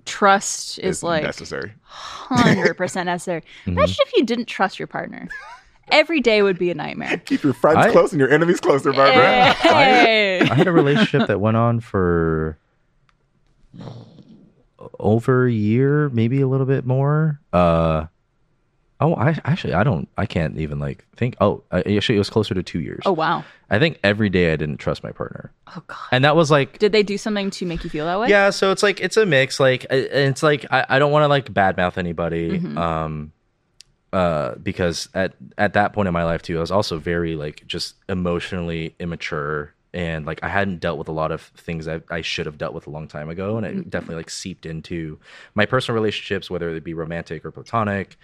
trust is
It's
like
necessary.
hundred percent necessary.
Mm-hmm.
Imagine if you didn't trust your partner. Every day would be a nightmare.
Keep your friends
I-
close and your enemies closer, Barbara.
Hey.
I had a relationship that went on for over a year, maybe a little bit more. Uh, oh, I actually I don't I can't even like think. Oh, I, actually, it was closer to two years.
Oh wow.
I think every day I didn't trust my partner,
Oh god.
and that was like
Did they do something to make you feel that way?
yeah. So it's like it's a mix. Like it's like I, I don't want to like badmouth anybody.
Mm-hmm.
Um, uh, because at at that point in my life too, I was also very like just emotionally immature. And like I hadn't dealt with a lot of things I, I should have dealt with a long time ago, and it
Mm-hmm.
definitely like seeped into my personal relationships, whether it be romantic or platonic.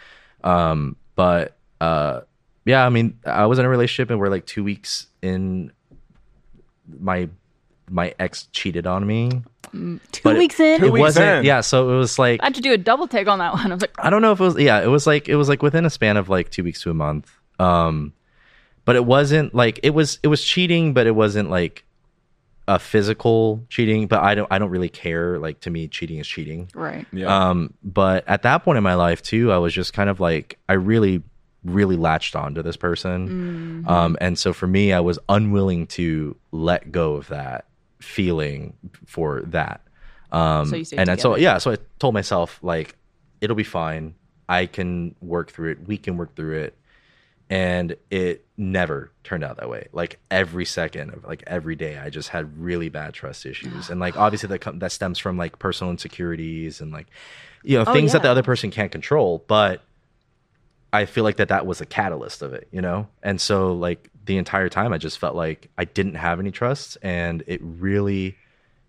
Um, but uh, yeah, I mean, I was in a relationship and we're like two weeks in. My my ex cheated on me,
Two
But
weeks in,
Two
it
weeks
wasn't.
in.
Yeah, so it was like
I had to do a double take on that one. I was like,
I don't know if it was yeah, it was like it was like within a span of like two weeks to a month. Um but it wasn't like it was it was cheating, but it wasn't like a physical cheating. But I don't I don't really care. Like to me, cheating is cheating.
right.
Yeah.
Um, but at that point in my life too, I was just kind of like I really, really latched on to this person. Um, and so for me, I was unwilling to let go of that feeling for that. Um,
So
and so yeah, so I told myself like it'll be fine. I can work through it. We can work through it. And it never turned out that way. Like every second of like every day, I just had really bad trust issues, and like obviously that that stems from like personal insecurities and like you know
Oh,
things that the other person can't control. But I feel like that that was a catalyst of it, you know. And so like the entire time, I just felt like I didn't have any trust, and it really,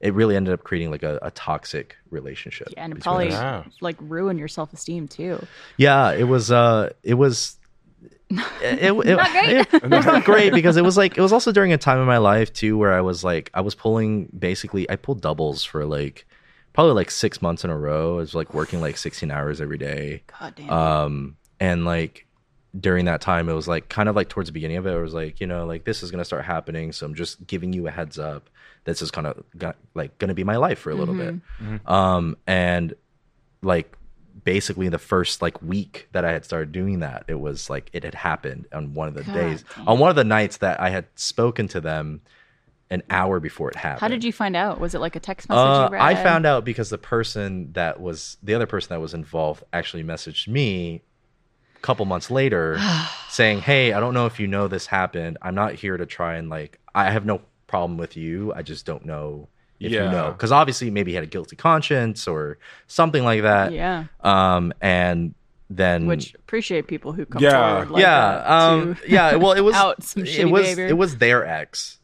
it really ended up creating like a, a toxic relationship.
Yeah, and it probably
us.
Yeah.
like ruin your self esteem too.
Yeah, it was. Uh, it was. It, it, it-
Not great.
it- it was not great because it was like it was also during a time in my life too where I was like I was pulling basically I pulled doubles for like probably like six months in a row. I was like working like sixteen hours every day.
God damn.
Um, and like during that time, it was like kind of like towards the beginning of it, it was like you know like this is gonna start happening, so I'm just giving you a heads up. This is kind of got, like gonna be my life for a little bit. Um, and like basically the first like week that I had started doing that, it was like it had happened on one of the
God
days,
damn.
on one of the nights that I had spoken to them an hour before it happened.
How did you find out? Was it like a text message
Uh,
you read?
I found out because the person that was the other person that was involved actually messaged me a couple months later saying, "Hey, I don't know if you know this happened. I'm not here to try and like I have no problem with you. I just don't know if
Yeah.
you know because obviously maybe he had a guilty conscience or something like that.
Yeah.
Um, and then
Which appreciate people who come
Yeah.
forward like
yeah, um, yeah. Well, it was
out some
it was
behavior.
it was their ex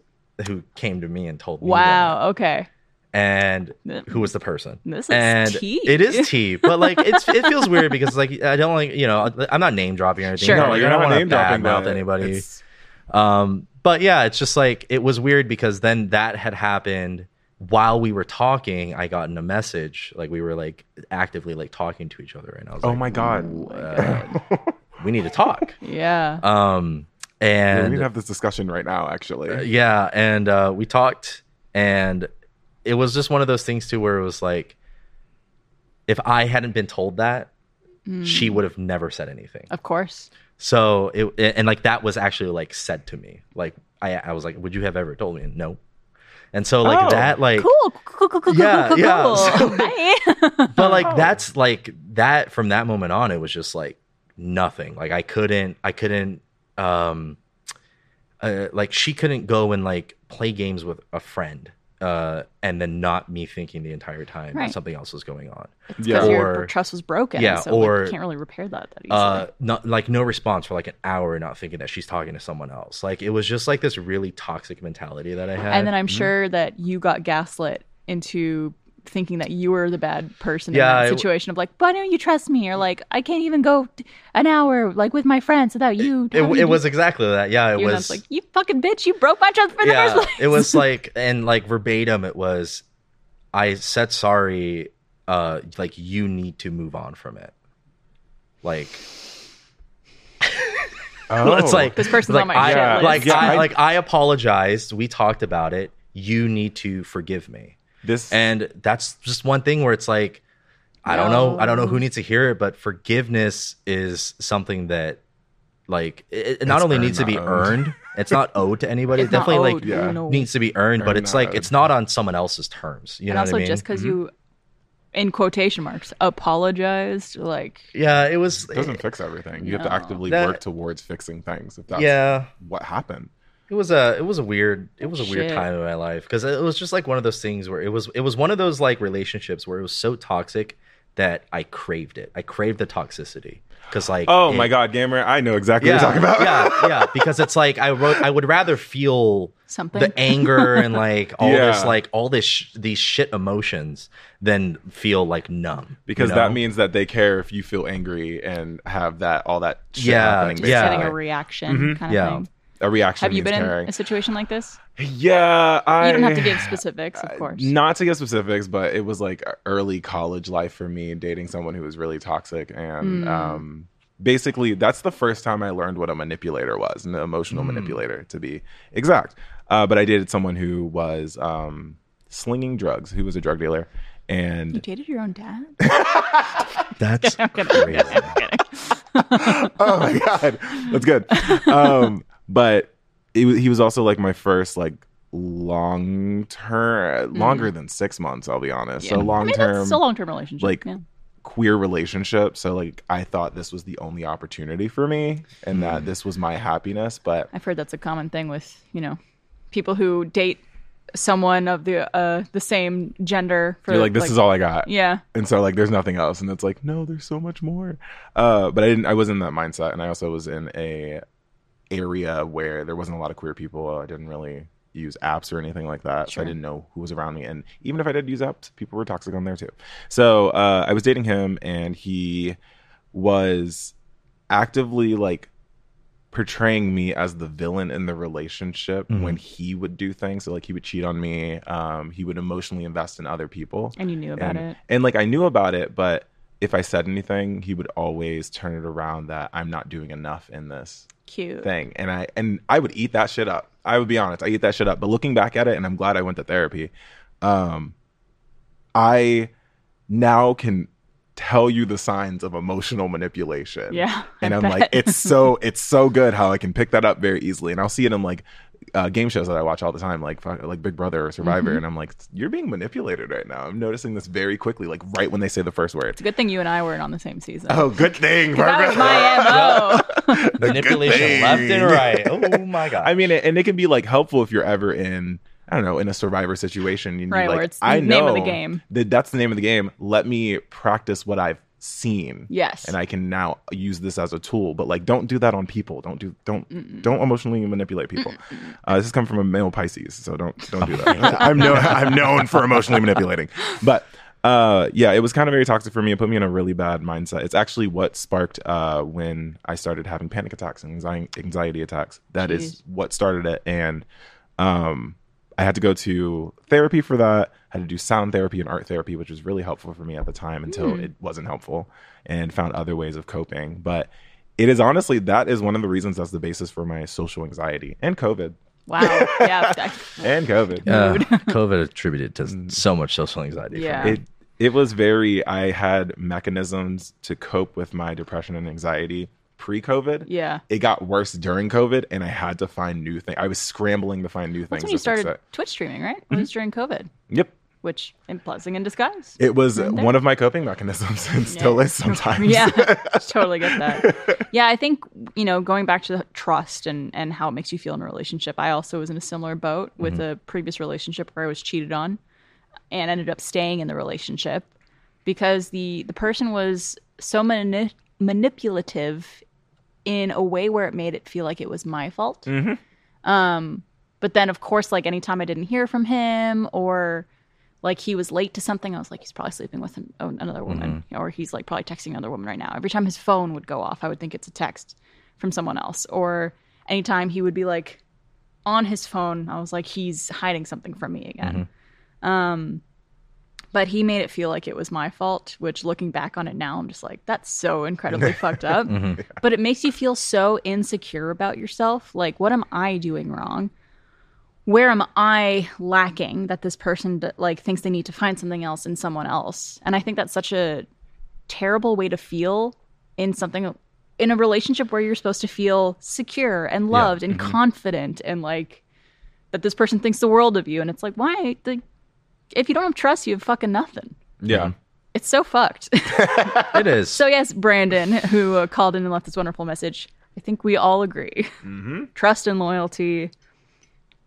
who came to me and told me that
wow. Okay.
And who was the person.
This is
and
tea.
It is tea, but like it's it feels weird because like I don't like you know I'm not name dropping or anything.
Sure.
but,
No,
like,
you're
I don't
not
want to
name dropping,
badmouth
but
anybody.
it's-
Um, but yeah, it's just like it was weird because then that had happened while we were talking. I got in a message like we were like actively like talking to each other, and I was
Oh
like,
my god.
uh, we need to talk.
Yeah.
Um,
Yeah, we need to have this discussion right now, actually.
uh, yeah, and uh, we talked, and it was just one of those things too, where it was like, if I hadn't been told that, she would have never said anything.
of course.
So it and like that was actually like said to me. Like I, I was like, would you have ever told me? No. And so like
Oh,
that, like,
Cool. Cool. Cool. Cool.
Yeah,
cool. Cool.
yeah.
cool.
So- but like
Oh.
that's like that from that moment on, it was just like nothing. Like I couldn't, I couldn't, um, uh, like she couldn't go and like play games with a friend, uh, and then not me thinking the entire time
Right.
that something else was going on.
Yeah.
Because your trust was broken.
yeah,
So like,
or-
you can't really repair that that easily.
uh not like no response for like an hour not thinking that she's talking to someone else like it was just like this really toxic mentality that i had
and then I'm
Mm-hmm.
sure that you got gaslit into thinking that you were the bad person
Yeah,
in that
it-
situation of like, why don't you trust me? Or like, I can't even go an hour like with my friends without you.
it,
telling
it was exactly that yeah it
You're
was
like, you fucking bitch, you broke my trust in the first place.
it was like and like verbatim it was i said sorry uh like you need to move on from it like
Oh.
it's like
This person's
like,
on my
I,
shit list.
like
Yeah,
I,
I-
like i apologized we talked about it you need to forgive me
this.
And that's just one thing where it's like, I don't know, I don't know who needs to hear it, but forgiveness is something that, like, it, it not only
earned,
needs to be
owned.
earned. It's not owed to anybody.
It's
it definitely
owed,
like
yeah.
no.
needs to be earned, but it's like
owed.
it's not on someone else's terms. You
and
know
also
what I mean?
just because mm-hmm. you, in quotation marks, apologized, like,
yeah, it was.
it doesn't fix everything. You have to actively
That-
work towards fixing things. If that's
yeah,
what happened.
It was a it was a weird it was a weird time in my life because it was just like one of those things where it was it was one of those like relationships where it was so toxic that I craved it. I craved the toxicity because like
Oh
it-
my god, gamer! I know exactly what you're talking about.
yeah, yeah, because it's like I wrote. I would rather feel
something.
the anger and like all this, like all this, sh- these shit emotions, than feel like numb.
because
you
that means that they care if you feel angry and have that all that shit
Yeah,
happening.
yeah.
getting a
basically.
reaction mm-hmm. kind of
Yeah.
thing.
A reaction
Have you been
caring.
in a situation like this?
Yeah, I.
You don't have to give specifics, of course.
Not to give specifics, but it was like early college life for me, dating someone who was really toxic, and
Hmm.
um, basically that's the first time I learned what a manipulator was, an emotional
Hmm.
manipulator, to be exact. Uh, but I dated someone who was um, slinging drugs, who was a drug dealer, and You
dated your own dad?
That's
I'm kidding.
Crazy.
I'm kidding.
oh my god, that's good. Um, but it, he was also like my first like long term, longer than six months. I'll be honest. So.
Yeah.
long
I mean,
term.
That's a long term relationship.
like,
yeah.
queer relationship. So like I thought this was the only opportunity for me and
Mm.
that this was my happiness. But
I've heard that's a common thing with you know people who date someone of the uh the same gender. For
you're like, this is all I got.
Yeah.
And so like there's nothing else. And it's like, no, there's so much more. Uh but I didn't I was in that mindset and I also was in a area where there wasn't a lot of queer people. I didn't really use apps or anything like that. So I didn't know who was around me. And even if I did use apps, people were toxic on there too. So uh I was dating him and he was actively like portraying me as the villain in the relationship
Mhm.
when he would do things so like he would cheat on me um he would emotionally invest in other people
And you knew about
and,
it.
and like I knew about it, but if I said anything, he would always turn it around that I'm not doing enough in this
Cute.
thing. And I and I would eat that shit up. I would be honest, I eat that shit up. But looking back at it, and I'm glad I went to therapy, um, I now can tell you the signs of emotional manipulation.
Yeah.
And I'm like, it's so it's so good how I can pick that up very easily. And I'll see it in like uh, game shows that I watch all the time, like like Big Brother or Survivor,
Mm-hmm.
and I'm like, you're being manipulated right now. I'm noticing this very quickly, like right when they say the first word.
It's a good thing you and I weren't on the same season.
Oh, good thing.
that was my MO.
Manipulation left and right. Oh my god.
I mean, and it can be like helpful if you're ever in, I don't know, in a survivor situation. You need,
Right,
like,
where it's the
I know
name of the game.
That that's the name of the game. Let me practice what I've seen.
Yes.
and I can now use this as a tool. But like, don't do that on people. Don't do don't don't emotionally manipulate people. Uh, this is coming from a male Pisces, so don't don't do that. I'm no I'm known for emotionally manipulating, but. Uh yeah, it was kind of very toxic for me. It put me in a really bad mindset. It's actually what sparked uh when I started having panic attacks and anxiety, anxiety attacks. That is
Jeez.
what started it. And um I had to go to therapy for that. I had to do sound therapy and art therapy, which was really helpful for me at the time until
Hmm.
it wasn't helpful and found other ways of coping. But it is honestly that is one of the reasons that's the basis for my social anxiety and COVID.
Wow. Yeah. I-
And COVID.
uh. COVID attributed to so much social anxiety. for
Yeah.
me.
It it was very I had mechanisms to cope with my depression and anxiety pre-COVID.
yeah.
It got worse during COVID and I had to find new things. I was scrambling to find new
That's
things
when you started. Twitch streaming, right?
Mm-hmm.
It was during COVID,
Yep.
Which in blessing in disguise.
It was
Right
one of my coping mechanisms and still is sometimes.
Yeah, totally get that. Yeah, I think you know going back to the trust and and how it makes you feel in a relationship. I also was in a similar boat with
Mm-hmm.
a previous relationship where I was cheated on, and ended up staying in the relationship because the the person was so mani- manipulative in a way where it made it feel like it was my fault. Um, but then of course, like anytime I didn't hear from him or like he was late to something, I was like, he's probably sleeping with an, oh, another woman, mm-hmm. or he's like probably texting another woman right now. Every time his phone would go off, I would think it's a text from someone else. Or anytime he would be like on his phone, I was like, he's hiding something from me again. Mm-hmm. Um, but he made it feel like it was my fault, which looking back on it now, I'm just like, that's so incredibly fucked up. Mm-hmm. But it makes you feel so insecure about yourself. Like, what am I doing wrong? Where am I lacking that this person d- like thinks they need to find something else in someone else? And I think that's such a terrible way to feel in something in a relationship where you're supposed to feel secure and loved and confident and like that this person thinks the world of you and it's like why the if you don't have trust you have fucking nothing.
Yeah.
It's so fucked.
It is.
so yes, Brandon who uh, called in and left this wonderful message. I think we all agree. Trust and loyalty.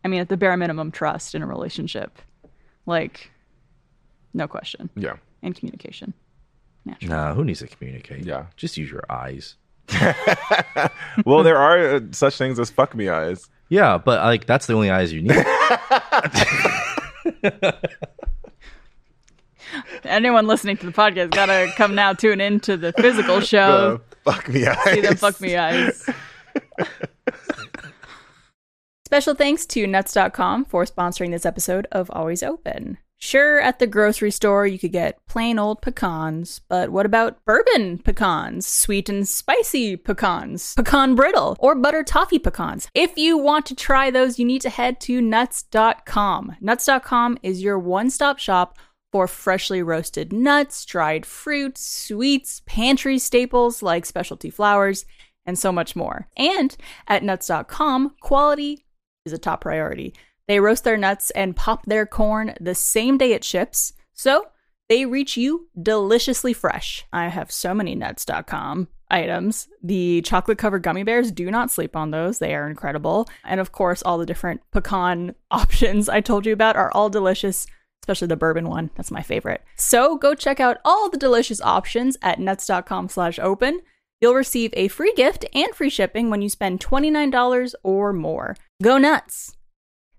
I mean, at the bare minimum, trust in a relationship. Like, no question.
Yeah.
And communication. Naturally.
nah, who needs to communicate?
Yeah.
Just use your eyes.
Well, there are uh, such things as fuck me eyes.
Yeah, but like that's the only eyes you need.
Anyone listening to the podcast gotta come now tune in to the physical show.
The fuck me eyes.
See them fuck me eyes. Special thanks to Nuts.com for sponsoring this episode of Always Open. Sure, at the grocery store you could get plain old pecans, but what about bourbon pecans, sweet and spicy pecans, pecan brittle, or butter toffee pecans? If you want to try those, you need to head to nuts.com. Nuts.com is your one stop shop for freshly roasted nuts, dried fruits, sweets, pantry staples like specialty flours, and so much more. And at nuts.com, quality is a top priority. They roast their nuts and pop their corn the same day it ships, so they reach you deliciously fresh. I have so many nuts.com items. The chocolate covered gummy bears, do not sleep on those. They are incredible. And of course, all the different pecan options I told you about are all delicious, especially the bourbon one. That's my favorite. So go check out all the delicious options at nuts.com slash open. You'll receive a free gift and free shipping when you spend $29 or more. Go nuts!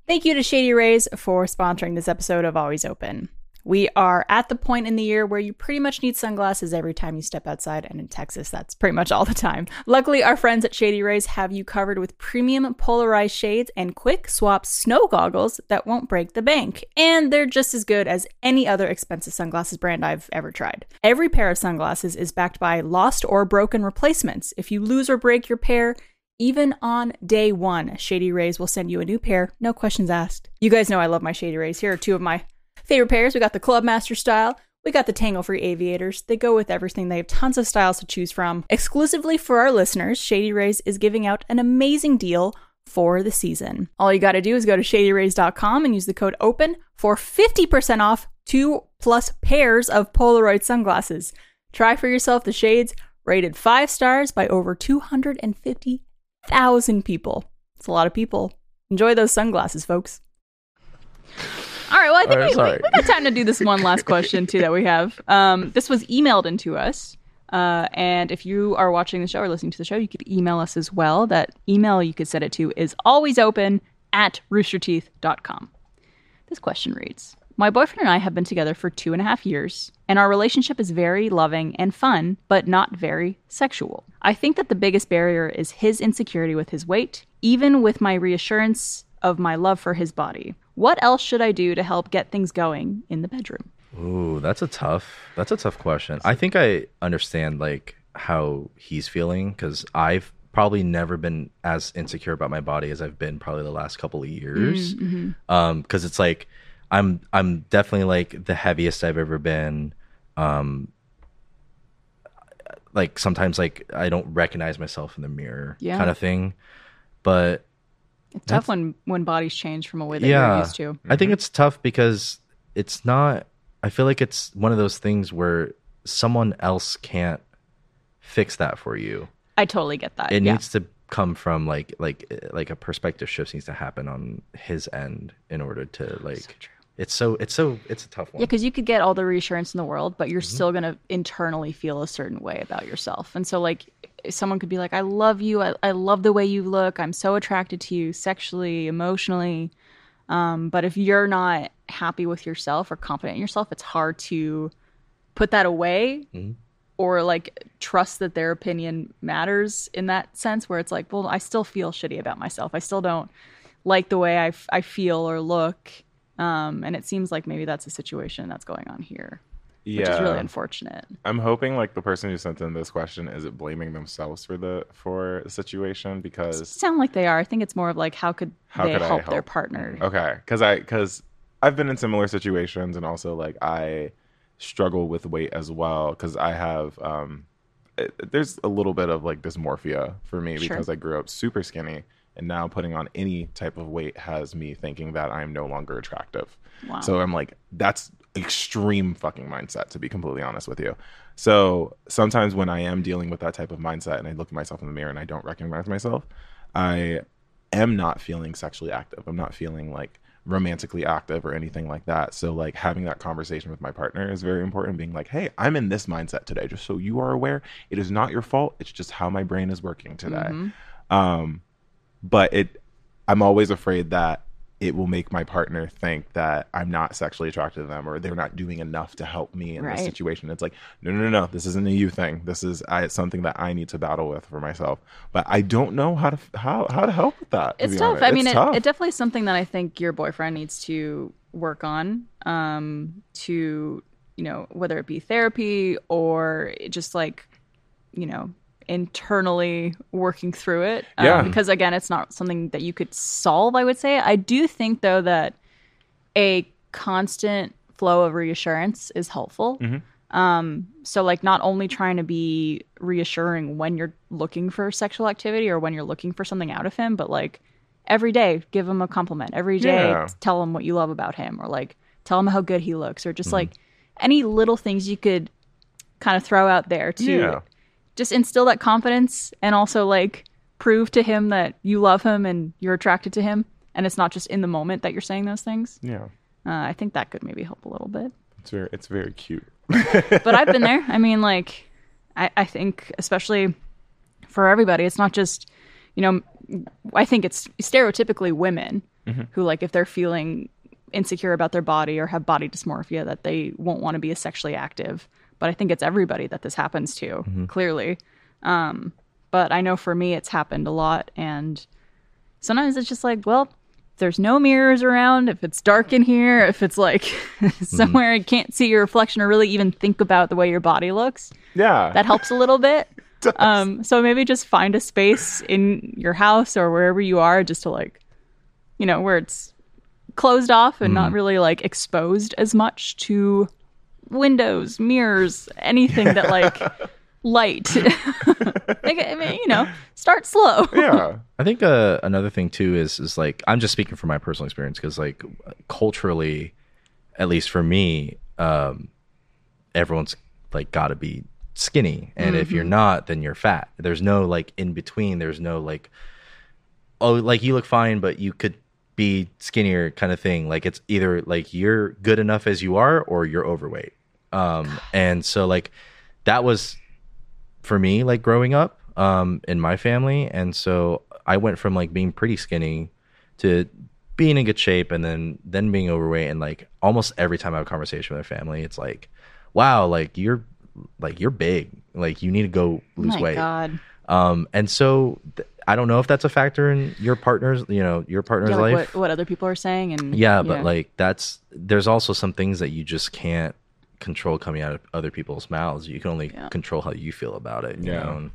Thank you to Shady Rays for sponsoring this episode of Always Open. We are at the point in the year where you pretty much need sunglasses every time you step outside, and in Texas, that's pretty much all the time. Luckily, our friends at Shady Rays have you covered with premium polarized shades and quick swap snow goggles that won't break the bank. And they're just as good as any other expensive sunglasses brand I've ever tried. Every pair of sunglasses is backed by lost or broken replacements. If you lose or break your pair, even on day one, Shady Rays will send you a new pair, no questions asked. You guys know I love my Shady Rays. Here are two of my favorite pairs. We got the Clubmaster style. We got the Tangle Free Aviators. They go with everything. They have tons of styles to choose from. Exclusively for our listeners, Shady Rays is giving out an amazing deal for the season. All you got to do is go to shadyrays.com and use the code OPEN for 50% off two plus pairs of Polaroid sunglasses. Try for yourself the shades rated five stars by over 250 thousand people. It's a lot of people. Enjoy those sunglasses, folks. All right. Well, I think
Alright,
we, we,
sorry.
we got time to do this one last question too that we have. Um, this was emailed into us. Uh, and if you are watching the show or listening to the show, you could email us as well. That email you could send it to is always open at roosterteeth.com. This question reads My boyfriend and I have been together for two and a half years, and our relationship is very loving and fun, but not very sexual. I think that the biggest barrier is his insecurity with his weight, even with my reassurance of my love for his body. What else should I do to help get things going in the bedroom?
Ooh, that's a tough. That's a tough question. I think I understand like how he's feeling because I've probably never been as insecure about my body as I've been probably the last couple of years. Um, because it's like I'm I'm definitely like the heaviest I've ever been. Um, like sometimes like I don't recognize myself in the mirror,
Yeah.
kind of thing. But
It's tough when when bodies change from a way that
yeah,
you're used to.
I think it's tough because it's not. I feel like it's one of those things where someone else can't fix that for you.
I totally get that.
It
yeah.
needs to come from like like like a perspective shift needs to happen on his end in order to like.
true.
it's so it's so it's a tough one.
Yeah, because you could get all the reassurance in the world, but you're
Mm-hmm.
still gonna internally feel a certain way about yourself. And so, like, someone could be like, "I love you. I, I love the way you look. I'm so attracted to you sexually, emotionally." Um, but if you're not happy with yourself or confident in yourself, it's hard to put that away
Mm-hmm.
or like trust that their opinion matters in that sense. Where it's like, well, I still feel shitty about myself. I still don't like the way I, f- I feel or look. Um, and it seems like maybe that's a situation that's going on here, which is really unfortunate.
I'm hoping like the person who sent in this question isn't blaming themselves for the for the situation because
Sound like they are. I think it's more of like how could
How
they
could I
help, their
help?
partner?
okay, because I because I've been in similar situations and also like I struggle with weight as well because I have um it, there's a little bit of like dysmorphia for me
Sure.
because I grew up super skinny and now putting on any type of weight has me thinking that I'm no longer attractive.
Wow.
So I'm like, that's extreme fucking mindset, to be completely honest with you. So sometimes when I am dealing with that type of mindset and I look at myself in the mirror and I don't recognize myself, I am not feeling sexually active. I'm not feeling like romantically active or anything like that. So like having that conversation with my partner is very important. Being like, hey, I'm in this mindset today, just so you are aware. It is not your fault. It's just how my brain is working today. Um, but it, I'm always afraid that it will make my partner think that I'm not sexually attracted to them or they're not doing enough to help me in
Right.
this situation. It's like, no, no, no, no. This isn't a you thing. This is I, it's something that I need to battle with for myself. But I don't know how to how how to help with that. to
it's tough.
honest.
I mean,
It's
it,
tough.
it definitely is something that I think your boyfriend needs to work on. Um, to you know, whether it be therapy or just like, you know, internally working through it. Um,
Yeah.
Because again, it's not something that you could solve. I would say. I do think though that a constant flow of reassurance is helpful. Um, so like not only trying to be reassuring when you're looking for sexual activity or when you're looking for something out of him, but like every day give him a compliment. Every day
Yeah.
tell him what you love about him or like tell him how good he looks or just like any little things you could kind of throw out there to
Yeah.
Just instill that confidence and also like prove to him that you love him and you're attracted to him and it's not just in the moment that you're saying those things.
yeah.
Uh, I think that could maybe help a little bit
It's very it's very cute.
but I've been there. I mean, like, I, I think, especially for everybody, it's not just, you know, I think it's stereotypically women who, like, if they're feeling insecure about their body or have body dysmorphia, that they won't want to be as sexually active. But I think it's everybody that this happens to, clearly. Um, but I know for me, it's happened a lot. And sometimes it's just like, well, if there's no mirrors around, if it's dark in here, if it's like somewhere you can't see your reflection or really even think about the way your body looks,
Yeah.
that helps a little bit. Um, so maybe just find a space in your house or wherever you are just to like, you know, where it's closed off and not really like exposed as much to windows, mirrors, anything that like light. like, I mean, you know, start slow.
yeah.
I think uh, another thing too is is like I'm just speaking from my personal experience because like culturally, at least for me, um, everyone's like got to be skinny, and if you're not, then you're fat. There's no like in between. There's no like, oh, like you look fine, but you could be skinnier kind of thing. Like it's either like you're good enough as you are, or you're overweight. Um, and so like that was for me like growing up um in my family. And so i went from like being pretty skinny to being in good shape and then then being overweight. And like almost every time i have a conversation with my family it's like wow like you're like you're big. Like you need to go lose
My
weight.
God.
um and so th- i don't know if that's a factor in your partner's you know your partner's
Yeah, like
life.
what, what other people are saying and
yeah, but like that's there's also some things that you just can't control coming out of other people's mouths. You can only
Yeah.
control how you feel about it. You
Yeah.
know? And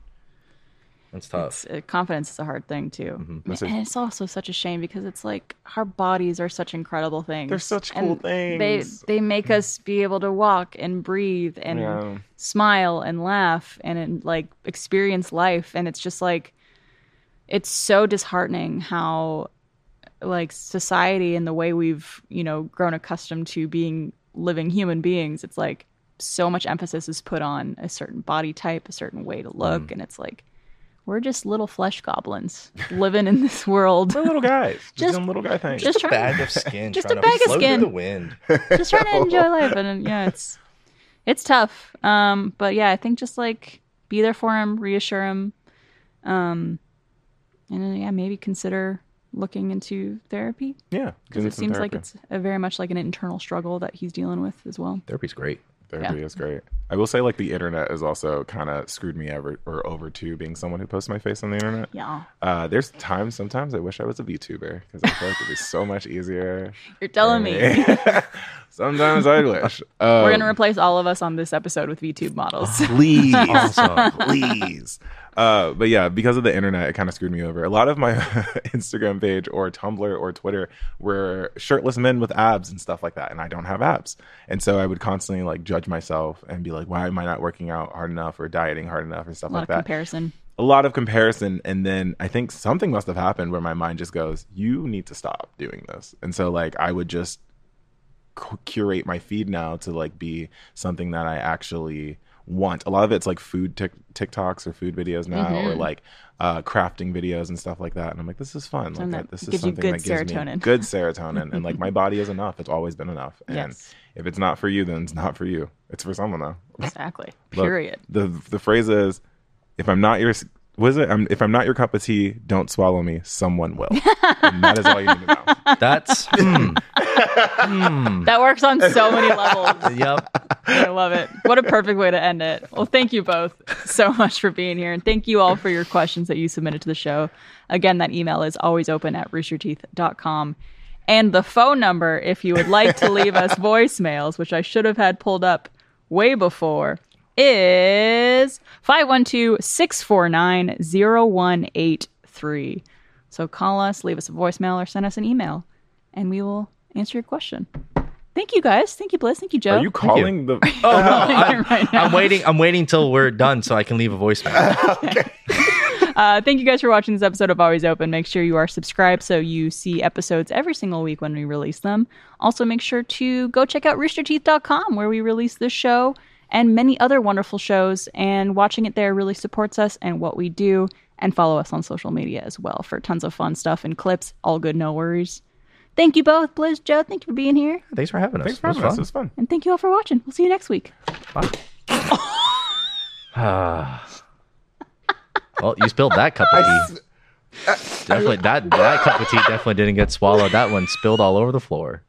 that's tough.
It's, uh, confidence is a hard thing too,
Mm-hmm.
That's
and it's also such a shame because it's like our bodies are such incredible things.
They're such
and
cool
They
things.
they make us be able to walk and breathe and
Yeah.
smile and laugh and, and like experience life, and it's just like it's so disheartening how like society and the way we've you know grown accustomed to being living human beings. It's like so much emphasis is put on a certain body type, a certain way to look,
Mm.
and it's like we're just little flesh goblins living in this world,
We're little guys. Just,
Just-
doing little guy things.
just
a
trying,
bag of skin.
just a
to
bag of skin.
the wind.
just trying to enjoy life, and yeah, it's it's tough. Um, but yeah, I think just like be there for him, reassure him, um, and then yeah, maybe consider looking into therapy
yeah.
because it seems like it's a very much like an internal struggle that he's dealing with as well.
Therapy's great.
Therapy
Yeah.
is great. I will say, like, the internet has also kind of screwed me over or over too, being someone who posts my face on the internet.
Yeah,
Uh, there's times, sometimes I wish I was a VTuber because I feel like it'd be so much easier.
you're telling me.
sometimes I wish. Um,
We're gonna replace all of us on this episode with VTube models.
please,
Awesome.
please. Uh, but yeah, because of the internet, it kind of screwed me over. A lot of my Instagram page or Tumblr or Twitter were shirtless men with abs and stuff like that, and I don't have abs, and so I would constantly like judge myself and be like, "Why am I not working out hard enough or dieting hard enough and stuff
a lot
like
of
that?"
comparison.
a lot of comparison. And then i think something must have happened where my mind just goes you need to stop doing this. And so like i would just cu- curate my feed now to like be something that i actually want. A lot of it's like food tic- tiktoks or food videos now or like uh, crafting videos and stuff like that. And i'm like this is fun. Like that, this is something
good
that gives me
serotonin.
good serotonin. And like my body is enough. It's always been enough. And
Yes.
If it's not for you then it's not for you it's for someone though
Exactly.
Look,
Period.
the the phrase is, if I'm not your was it? I'm, if I'm not your cup of tea, don't swallow me. Someone will. and that is all you need to know.
That's hmm,
That works on so many levels.
yep.
I love it. What a perfect way to end it. Well, thank you both so much for being here. And thank you all for your questions that you submitted to the show. Again, that email is always open at roosterteeth.com. And the phone number, if you would like to leave us voicemails, which I should have had pulled up way before, is 512 649 0183. So call us, leave us a voicemail, or send us an email, and we will answer your question. Thank you guys. Thank you, Blizz. Thank you, Joe.
Are you calling the?
Oh no, I'm,
Right.
I'm waiting. I'm waiting till we're done so I can leave a voicemail.
Uh, thank you guys for watching this episode of Always Open. Make sure you are subscribed so you see episodes every single week when we release them. Also, make sure to go check out roosterteeth.com where we release this show and many other wonderful shows. And watching it there really supports us and what we do. And follow us on social media as well for tons of fun stuff and clips. All good, no worries. Thank you both, Blizz, Joe. Thank you for being here.
Thanks for having us.
Thanks for
It was
having us.
fun.
It's fun.
And thank you all for watching. We'll see you next week.
Well, you spilled that cup of tea. Definitely that that cup of tea definitely didn't get swallowed. That one spilled all over the floor.